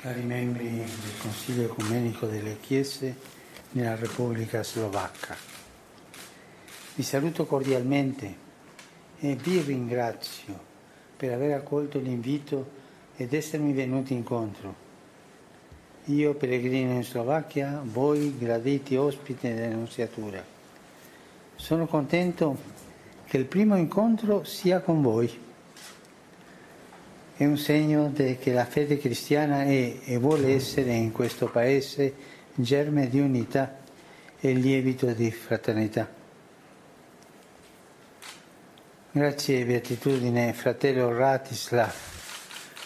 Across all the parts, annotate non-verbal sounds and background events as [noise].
cari membri del Consiglio Ecumenico delle Chiese nella Repubblica Slovacca. Vi saluto cordialmente e vi ringrazio per aver accolto l'invito ed essermi venuti incontro. Io pellegrino in Slovacchia, voi graditi ospiti dell'Annunziatura. Sono contento che il primo incontro sia con voi è un segno che la fede cristiana è e vuole essere in questo paese germe di unità e lievito di fraternità. Grazie beatitudine fratello Ratislav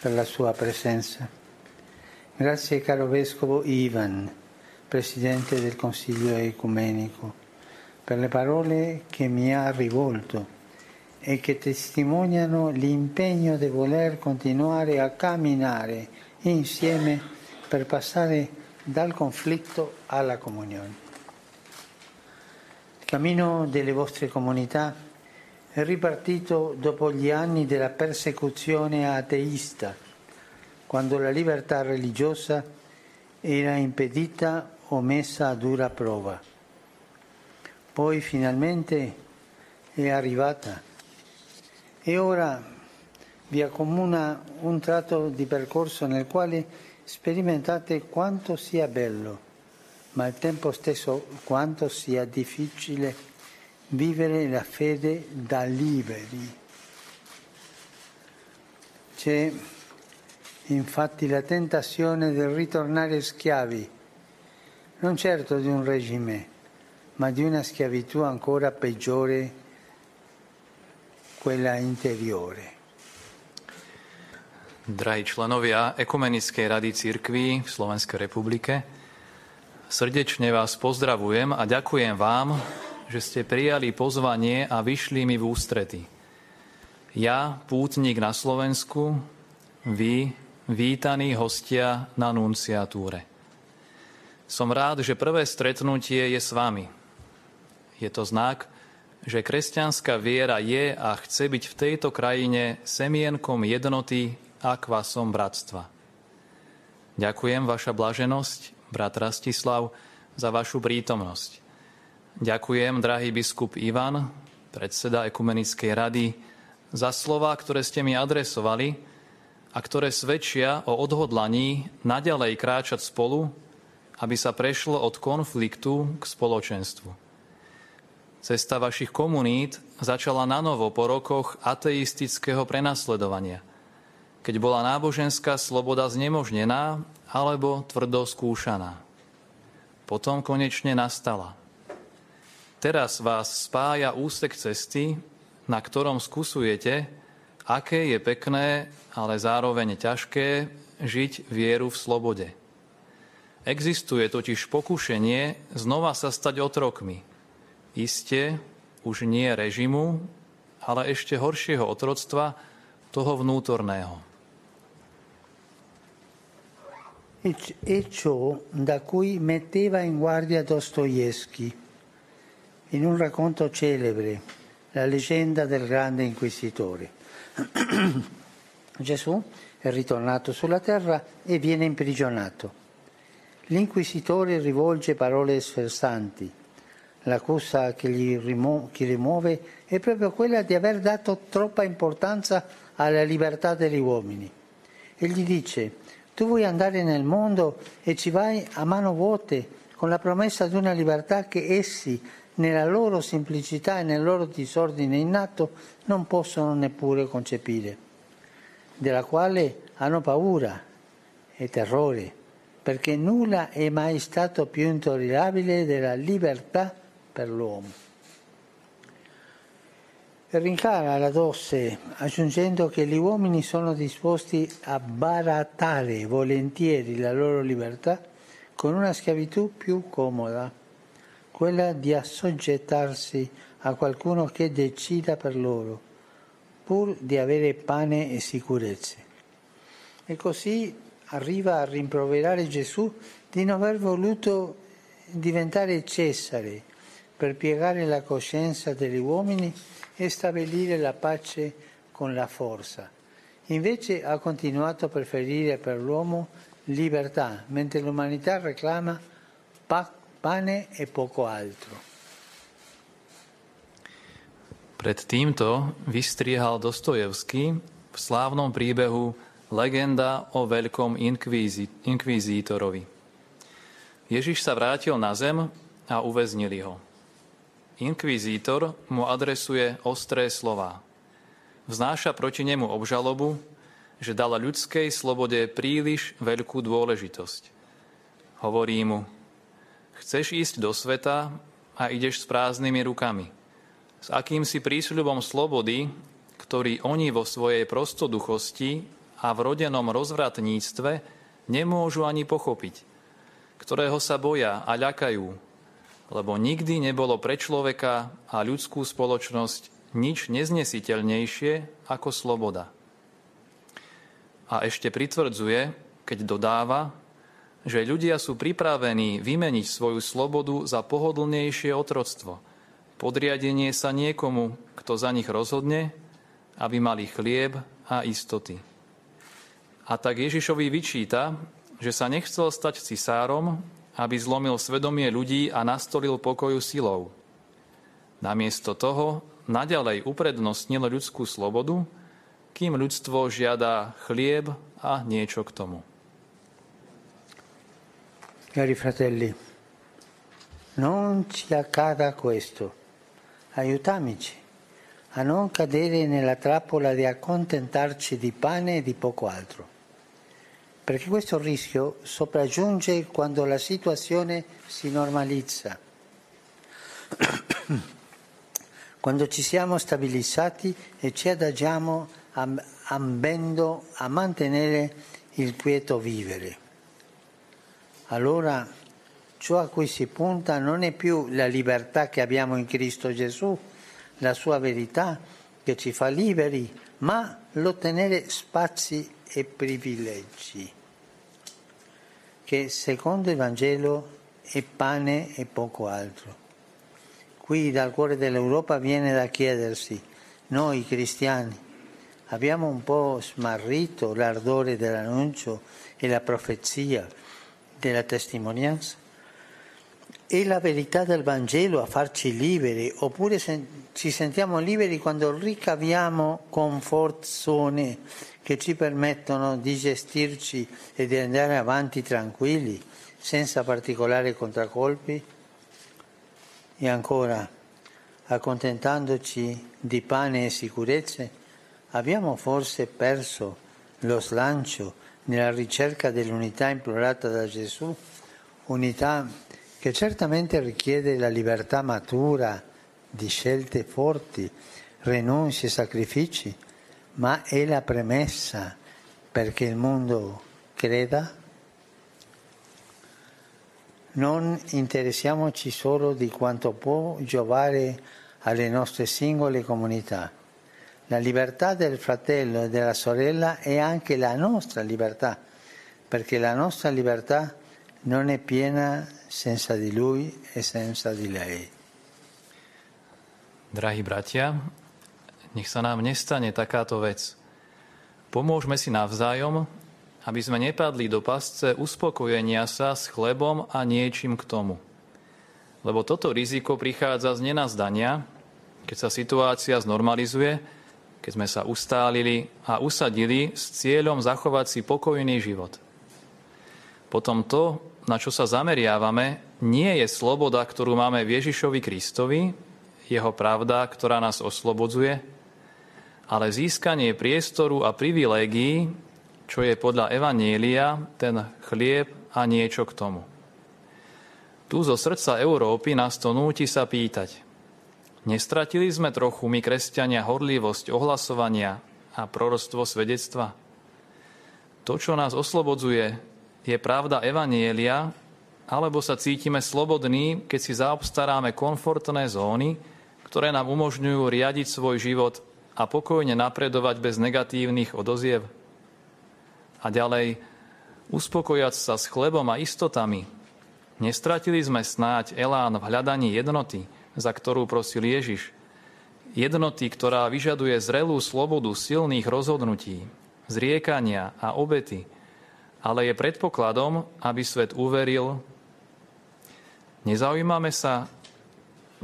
per la sua presenza. Grazie caro vescovo Ivan, presidente del Consiglio Ecumenico, per le parole che mi ha rivolto e che testimoniano l'impegno di voler continuare a camminare insieme per passare dal conflitto alla comunione. Il cammino delle vostre comunità è ripartito dopo gli anni della persecuzione ateista, quando la libertà religiosa era impedita o messa a dura prova. Poi finalmente è arrivata e ora vi accomuna un tratto di percorso nel quale sperimentate quanto sia bello, ma al tempo stesso quanto sia difficile vivere la fede da liberi. C'è infatti la tentazione del ritornare schiavi, non certo di un regime, ma di una schiavitù ancora peggiore quella interiore. Drahí členovia Ekumenickej rady církví v Slovenskej republike, srdečne vás pozdravujem a ďakujem vám, že ste prijali pozvanie a vyšli mi v ústrety. Ja, pútnik na Slovensku, vy, vítaní hostia na nunciatúre. Som rád, že prvé stretnutie je s vami. Je to znak, že kresťanská viera je a chce byť v tejto krajine semienkom jednoty a kvasom bratstva. Ďakujem, vaša blaženosť, brat Rastislav, za vašu prítomnosť. Ďakujem, drahý biskup Ivan, predseda Ekumenickej rady, za slova, ktoré ste mi adresovali a ktoré svedčia o odhodlaní naďalej kráčať spolu, aby sa prešlo od konfliktu k spoločenstvu. Cesta vašich komunít začala na novo po rokoch ateistického prenasledovania, keď bola náboženská sloboda znemožnená alebo tvrdo skúšaná. Potom konečne nastala. Teraz vás spája úsek cesty, na ktorom skúsujete, aké je pekné, ale zároveň ťažké žiť vieru v slobode. Existuje totiž pokušenie znova sa stať otrokmi – Isté už nie režimu, ale ešte horšieho otroctva, toho vnútorného. E ciò da cui metteva in guardia Dostoevsky in un racconto celebre, la leggenda del grande inquisitore. [clears throat] Gesù è ritornato sulla terra e viene imprigionato. L'inquisitore rivolge parole sferzanti la cosa che rimu- che rimuove è proprio quella di aver dato troppa importanza alla libertà degli uomini. E gli dice, tu vuoi andare nel mondo e ci vai a mano vuote con la promessa di una libertà che essi, nella loro semplicità e nel loro disordine innato, non possono neppure concepire, della quale hanno paura e terrore, perché nulla è mai stato più intollerabile della libertà per l'uomo. Rincara la Dosse aggiungendo che gli uomini sono disposti a barattare volentieri la loro libertà con una schiavitù più comoda, quella di assoggettarsi a qualcuno che decida per loro, pur di avere pane e sicurezze. E così arriva a rimproverare Gesù di non aver voluto diventare Cesare, per piegare la coscienza degli uomini e stabilire la pace con la forza. Invece ha continuato a preferire per l'uomo libertà, mentre l'umanità reclama pane e poco altro. Pred týmto vystriehal Dostojevský v slávnom príbehu Legenda o veľkom inkvizítorovi. Ježiš sa vrátil na zem a uväznili ho. Inkvizítor mu adresuje ostré slova. Vznáša proti nemu obžalobu, že dala ľudskej slobode príliš veľkú dôležitosť. Hovorí mu, chceš ísť do sveta a ideš s prázdnymi rukami. S akýmsi prísľubom slobody, ktorý oni vo svojej prostoduchosti a v rodenom rozvratníctve nemôžu ani pochopiť, ktorého sa boja a ľakajú, lebo nikdy nebolo pre človeka a ľudskú spoločnosť nič neznesiteľnejšie ako sloboda. A ešte pritvrdzuje, keď dodáva, že ľudia sú pripravení vymeniť svoju slobodu za pohodlnejšie otroctvo, podriadenie sa niekomu, kto za nich rozhodne, aby mali chlieb a istoty. A tak Ježišovi vyčíta, že sa nechcel stať cisárom, aby zlomil svedomie ľudí a nastolil pokoju silou. Namiesto toho naďalej uprednostnil ľudskú slobodu, kým ľudstvo žiada chlieb a niečo k tomu. Cari fratelli, non ci accada questo. Aiutamici a non cadere nella trappola di accontentarci di pane e di poco altro. Perché questo rischio sopraggiunge quando la situazione si normalizza. [coughs] quando ci siamo stabilizzati e ci adagiamo ambendo a mantenere il quieto vivere. Allora ciò a cui si punta non è più la libertà che abbiamo in Cristo Gesù, la sua verità che ci fa liberi, ma l'ottenere spazi e privilegi, che secondo il Vangelo è pane e poco altro. Qui dal cuore dell'Europa viene da chiedersi, noi cristiani, abbiamo un po' smarrito l'ardore dell'annuncio e la profezia della testimonianza? È la verità del Vangelo a farci liberi, oppure ci sentiamo liberi quando ricaviamo confortzone che ci permettono di gestirci e di andare avanti tranquilli, senza particolari contraccolpi? E ancora, accontentandoci di pane e sicurezze, Abbiamo forse perso lo slancio nella ricerca dell'unità implorata da Gesù, unità che certamente richiede la libertà matura di scelte forti, renunci e sacrifici, ma è la premessa perché il mondo creda? Non interessiamoci solo di quanto può giovare alle nostre singole comunità la libertà del fratello e della sorella è anche la nostra libertà, perché la nostra libertà non è piena senza di lui e senza di lei. Drahí bratia, nech sa nám nestane takáto vec. Pomôžme si navzájom, aby sme nepadli do pasce uspokojenia sa s chlebom a niečím k tomu. Lebo toto riziko prichádza z nenazdania, keď sa situácia znormalizuje keď sme sa ustálili a usadili s cieľom zachovať si pokojný život. Potom to, na čo sa zameriavame, nie je sloboda, ktorú máme v Ježišovi Kristovi, jeho pravda, ktorá nás oslobodzuje, ale získanie priestoru a privilégií, čo je podľa Evanielia ten chlieb a niečo k tomu. Tu zo srdca Európy nás to núti sa pýtať – Nestratili sme trochu my, kresťania, horlivosť ohlasovania a prorostvo svedectva? To, čo nás oslobodzuje, je pravda Evanielia, alebo sa cítime slobodní, keď si zaobstaráme komfortné zóny, ktoré nám umožňujú riadiť svoj život a pokojne napredovať bez negatívnych odoziev? A ďalej, uspokojať sa s chlebom a istotami, nestratili sme snáď elán v hľadaní jednoty, za ktorú prosil Ježiš. Jednoty, ktorá vyžaduje zrelú slobodu silných rozhodnutí, zriekania a obety, ale je predpokladom, aby svet uveril. Nezaujímame sa,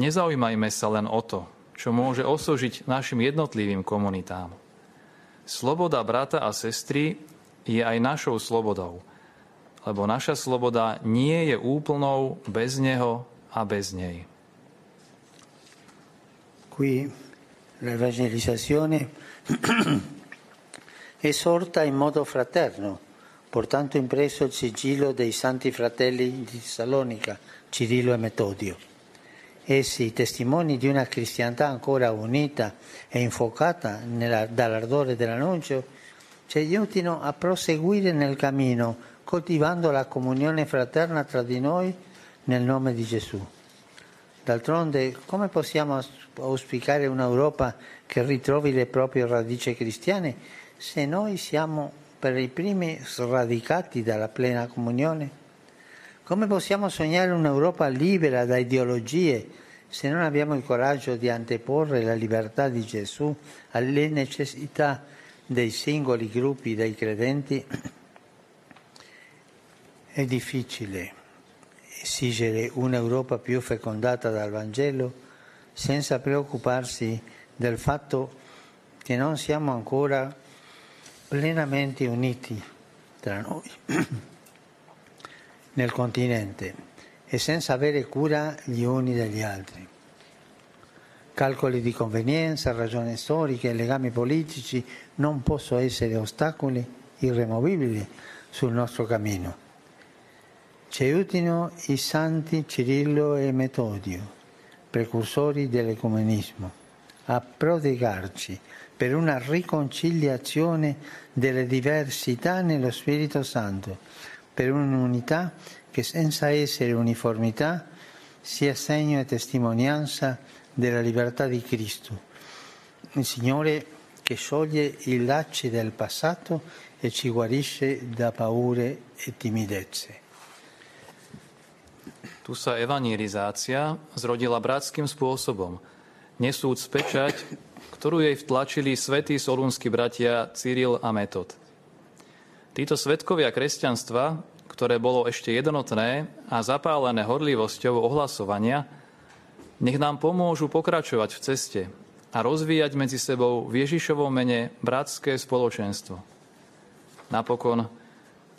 nezaujímajme sa len o to, čo môže osožiť našim jednotlivým komunitám. Sloboda brata a sestry je aj našou slobodou, lebo naša sloboda nie je úplnou bez neho a bez nej. Qui l'evangelizzazione è [clears throat] sorta in modo fraterno, portando impresso il sigillo dei santi fratelli di Salonica, Cirillo e Metodio. Essi, testimoni di una cristianità ancora unita e infuocata dall'ardore dell'annuncio, ci aiutino a proseguire nel cammino, coltivando la comunione fraterna tra di noi nel nome di Gesù. D'altronde, come possiamo auspicare un'Europa che ritrovi le proprie radici cristiane se noi siamo per i primi sradicati dalla plena comunione? Come possiamo sognare un'Europa libera da ideologie se non abbiamo il coraggio di anteporre la libertà di Gesù alle necessità dei singoli gruppi dei credenti? È difficile esigere un'Europa più fecondata dal Vangelo senza preoccuparsi del fatto che non siamo ancora plenamente uniti tra noi nel continente e senza avere cura gli uni degli altri. Calcoli di convenienza, ragioni storiche legami politici non possono essere ostacoli irremovibili sul nostro cammino. Ci aiutino i santi Cirillo e Metodio, precursori dell'ecumenismo, a prodigarci per una riconciliazione delle diversità nello Spirito Santo, per un'unità che senza essere uniformità sia segno e testimonianza della libertà di Cristo, il Signore che scioglie i lacci del passato e ci guarisce da paure e timidezze. Tu sa evangelizácia zrodila bratským spôsobom. Nesúc pečať, ktorú jej vtlačili svätí solúnsky bratia Cyril a Metod. Títo svetkovia kresťanstva, ktoré bolo ešte jednotné a zapálené horlivosťou ohlasovania, nech nám pomôžu pokračovať v ceste a rozvíjať medzi sebou v Ježišovom mene bratské spoločenstvo. Napokon,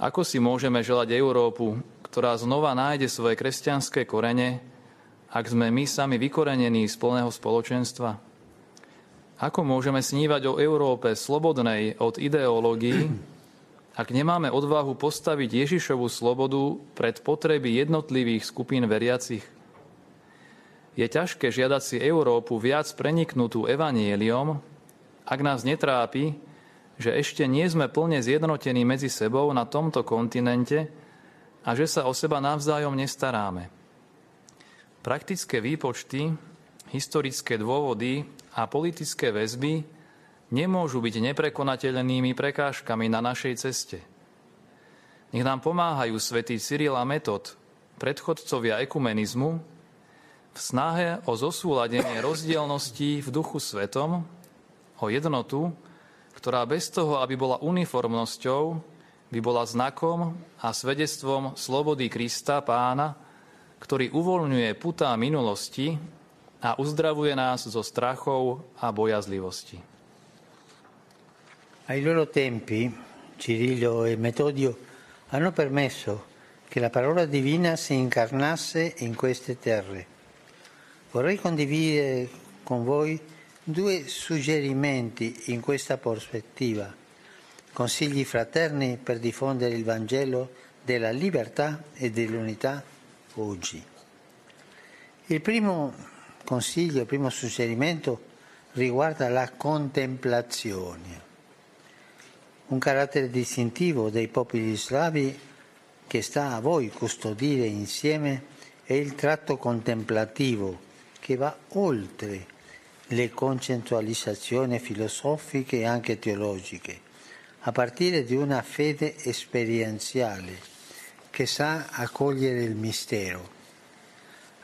ako si môžeme želať Európu, ktorá znova nájde svoje kresťanské korene, ak sme my sami vykorenení z plného spoločenstva? Ako môžeme snívať o Európe slobodnej od ideológií, ak nemáme odvahu postaviť Ježišovu slobodu pred potreby jednotlivých skupín veriacich? Je ťažké žiadať si Európu viac preniknutú evanieliom, ak nás netrápi, že ešte nie sme plne zjednotení medzi sebou na tomto kontinente a že sa o seba navzájom nestaráme. Praktické výpočty, historické dôvody a politické väzby nemôžu byť neprekonateľnými prekážkami na našej ceste. Nech nám pomáhajú svätý Cyril a Metod, predchodcovia ekumenizmu, v snahe o zosúladenie rozdielností v duchu svetom, o jednotu, ktorá bez toho, aby bola uniformnosťou, by bola znakom a svedectvom slobody Krista Pána, ktorý uvoľňuje putá minulosti a uzdravuje nás zo strachov a bojazlivosti. Ai loro tempi, Cirillo e Metodio hanno permesso che la parola divina si incarnasse in queste terre. Vorrei condividere con voi due suggerimenti in questa prospettiva, consigli fraterni per diffondere il Vangelo della libertà e dell'unità oggi. Il primo consiglio, il primo suggerimento riguarda la contemplazione un carattere distintivo dei popoli slavi che sta a voi custodire insieme è il tratto contemplativo che va oltre le concettualizzazioni filosofiche e anche teologiche, a partire di una fede esperienziale che sa accogliere il mistero.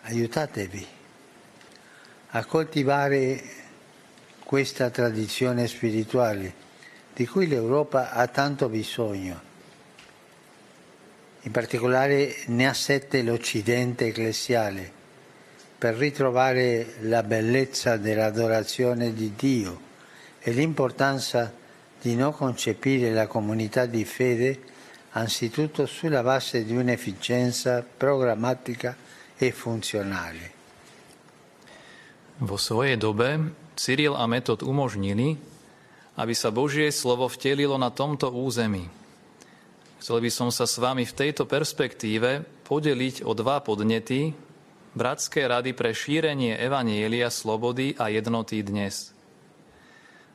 Aiutatevi a coltivare questa tradizione spirituale di cui l'Europa ha tanto bisogno. in particolare ne ha sette l'Occidente ecclesiale, per ritrovare la bellezza dell'adorazione di Dio e l'importanza di non concepire la comunità di fede anzitutto sulla base di un'efficienza programmatica e funzionale. Vo svojej dobe Cyril a Metod umožnili, aby sa Božie slovo vtelilo na tomto území. Chcel by som sa s vami v tejto perspektíve podeliť o dva podnety Bratské rady pre šírenie Evanielia, slobody a jednoty dnes.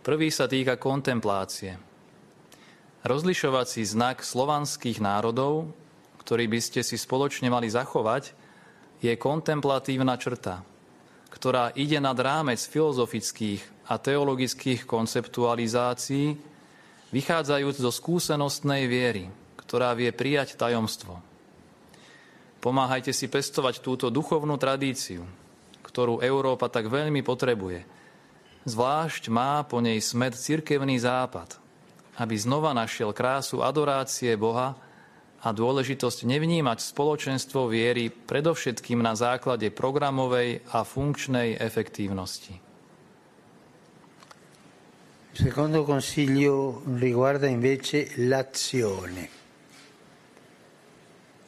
Prvý sa týka kontemplácie. Rozlišovací znak slovanských národov, ktorý by ste si spoločne mali zachovať, je kontemplatívna črta, ktorá ide nad rámec filozofických a teologických konceptualizácií, vychádzajúc zo skúsenostnej viery, ktorá vie prijať tajomstvo. Pomáhajte si pestovať túto duchovnú tradíciu, ktorú Európa tak veľmi potrebuje. Zvlášť má po nej smet cirkevný západ, aby znova našiel krásu adorácie Boha a dôležitosť nevnímať spoločenstvo viery predovšetkým na základe programovej a funkčnej efektívnosti. Il secondo consiglio riguarda invece l'azione.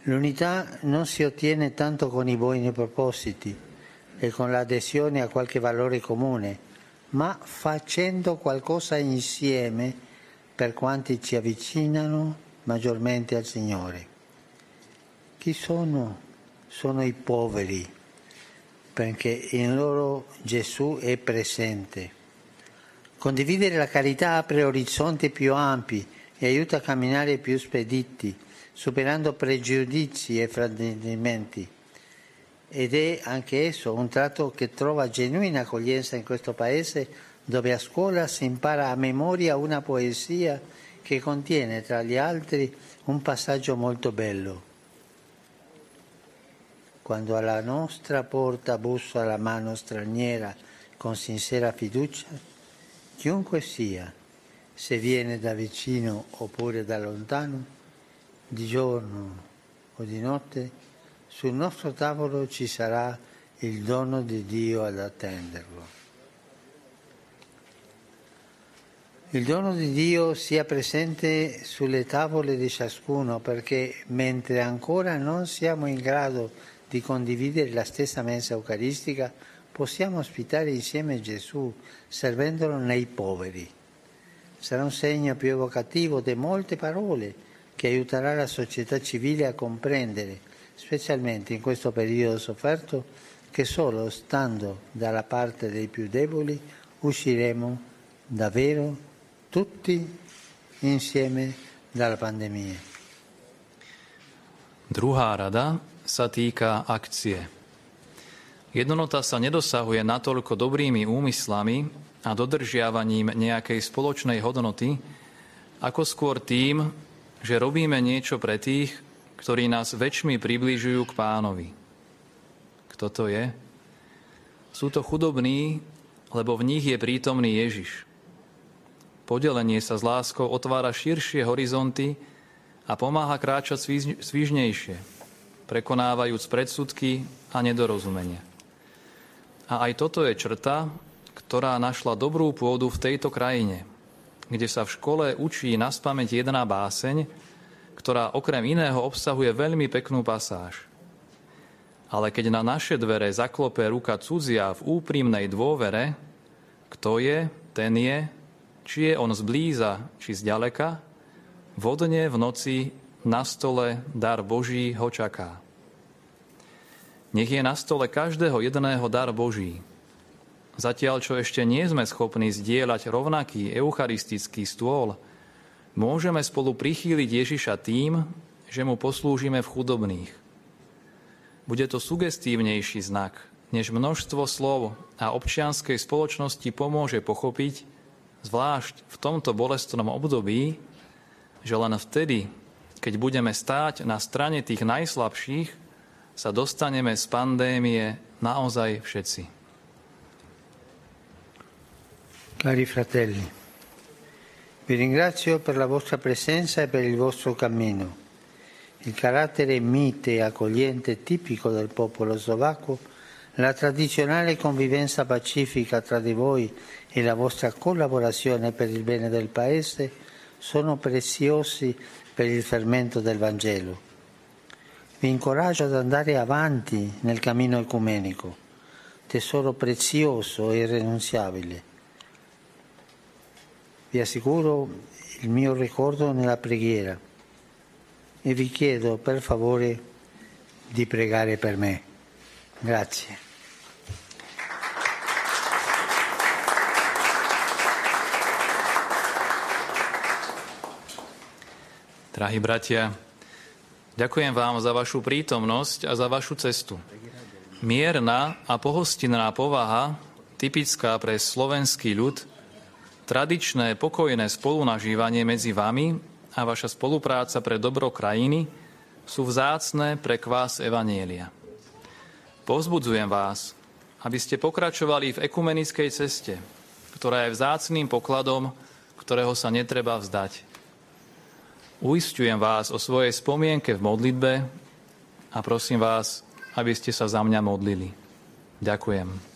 L'unità non si ottiene tanto con i buoni propositi e con l'adesione a qualche valore comune, ma facendo qualcosa insieme per quanti ci avvicinano maggiormente al Signore. Chi sono? Sono i poveri, perché in loro Gesù è presente. Condividere la carità apre orizzonti più ampi e aiuta a camminare più spediti superando pregiudizi e fraintendimenti. Ed è anche esso un tratto che trova genuina accoglienza in questo paese dove a scuola si impara a memoria una poesia che contiene tra gli altri un passaggio molto bello. Quando alla nostra porta bussa la mano straniera con sincera fiducia, chiunque sia, se viene da vicino oppure da lontano, di giorno o di notte, sul nostro tavolo ci sarà il dono di Dio ad attenderlo. Il dono di Dio sia presente sulle tavole di ciascuno perché mentre ancora non siamo in grado di condividere la stessa mensa eucaristica, possiamo ospitare insieme Gesù servendolo nei poveri. Sarà un segno più evocativo di molte parole che aiuterà la società civile a comprendere, specialmente in questo periodo sofferto, che solo stando dalla parte dei più deboli usciremo davvero tutti insieme dalla pandemia. Druhá rada sa týka akcie. Jednota sa nedosahuje natoľko dobrými úmyslami a dodržiavaním nejakej spoločnej hodnoty, ako skôr tým, že robíme niečo pre tých, ktorí nás väčšmi približujú k pánovi. Kto to je? Sú to chudobní, lebo v nich je prítomný Ježiš. Podelenie sa s láskou otvára širšie horizonty a pomáha kráčať svižnejšie, prekonávajúc predsudky a nedorozumenia. A aj toto je črta, ktorá našla dobrú pôdu v tejto krajine – kde sa v škole učí na spameť jedna báseň, ktorá okrem iného obsahuje veľmi peknú pasáž. Ale keď na naše dvere zaklope ruka cudzia v úprimnej dôvere, kto je, ten je, či je on zblíza, či zďaleka, vodne v noci na stole dar Boží ho čaká. Nech je na stole každého jedného dar Boží, Zatiaľ, čo ešte nie sme schopní zdieľať rovnaký eucharistický stôl, môžeme spolu prichýliť Ježiša tým, že mu poslúžime v chudobných. Bude to sugestívnejší znak, než množstvo slov a občianskej spoločnosti pomôže pochopiť, zvlášť v tomto bolestnom období, že len vtedy, keď budeme stáť na strane tých najslabších, sa dostaneme z pandémie naozaj všetci. Cari fratelli, vi ringrazio per la vostra presenza e per il vostro cammino. il carattere mite e accogliente tipico del popolo slovacco, la tradizionale convivenza pacifica tra di voi e la vostra collaborazione per il bene del Paese sono preziosi per il fermento del Vangelo. Vi incoraggio ad andare avanti nel cammino ecumenico, tesoro prezioso e irrenunciabile. Vi assicuro il mio ricordo nella preghiera e vi chiedo per favore di pregare per me. Grazie. Drahí bratia, ďakujem vám za vašu prítomnosť a za vašu cestu. Mierna a pohostinná povaha, typická pre slovenský ľud, tradičné pokojné spolunažívanie medzi vami a vaša spolupráca pre dobro krajiny sú vzácne pre kvás Evanielia. Povzbudzujem vás, aby ste pokračovali v ekumenickej ceste, ktorá je vzácným pokladom, ktorého sa netreba vzdať. Uistujem vás o svojej spomienke v modlitbe a prosím vás, aby ste sa za mňa modlili. Ďakujem.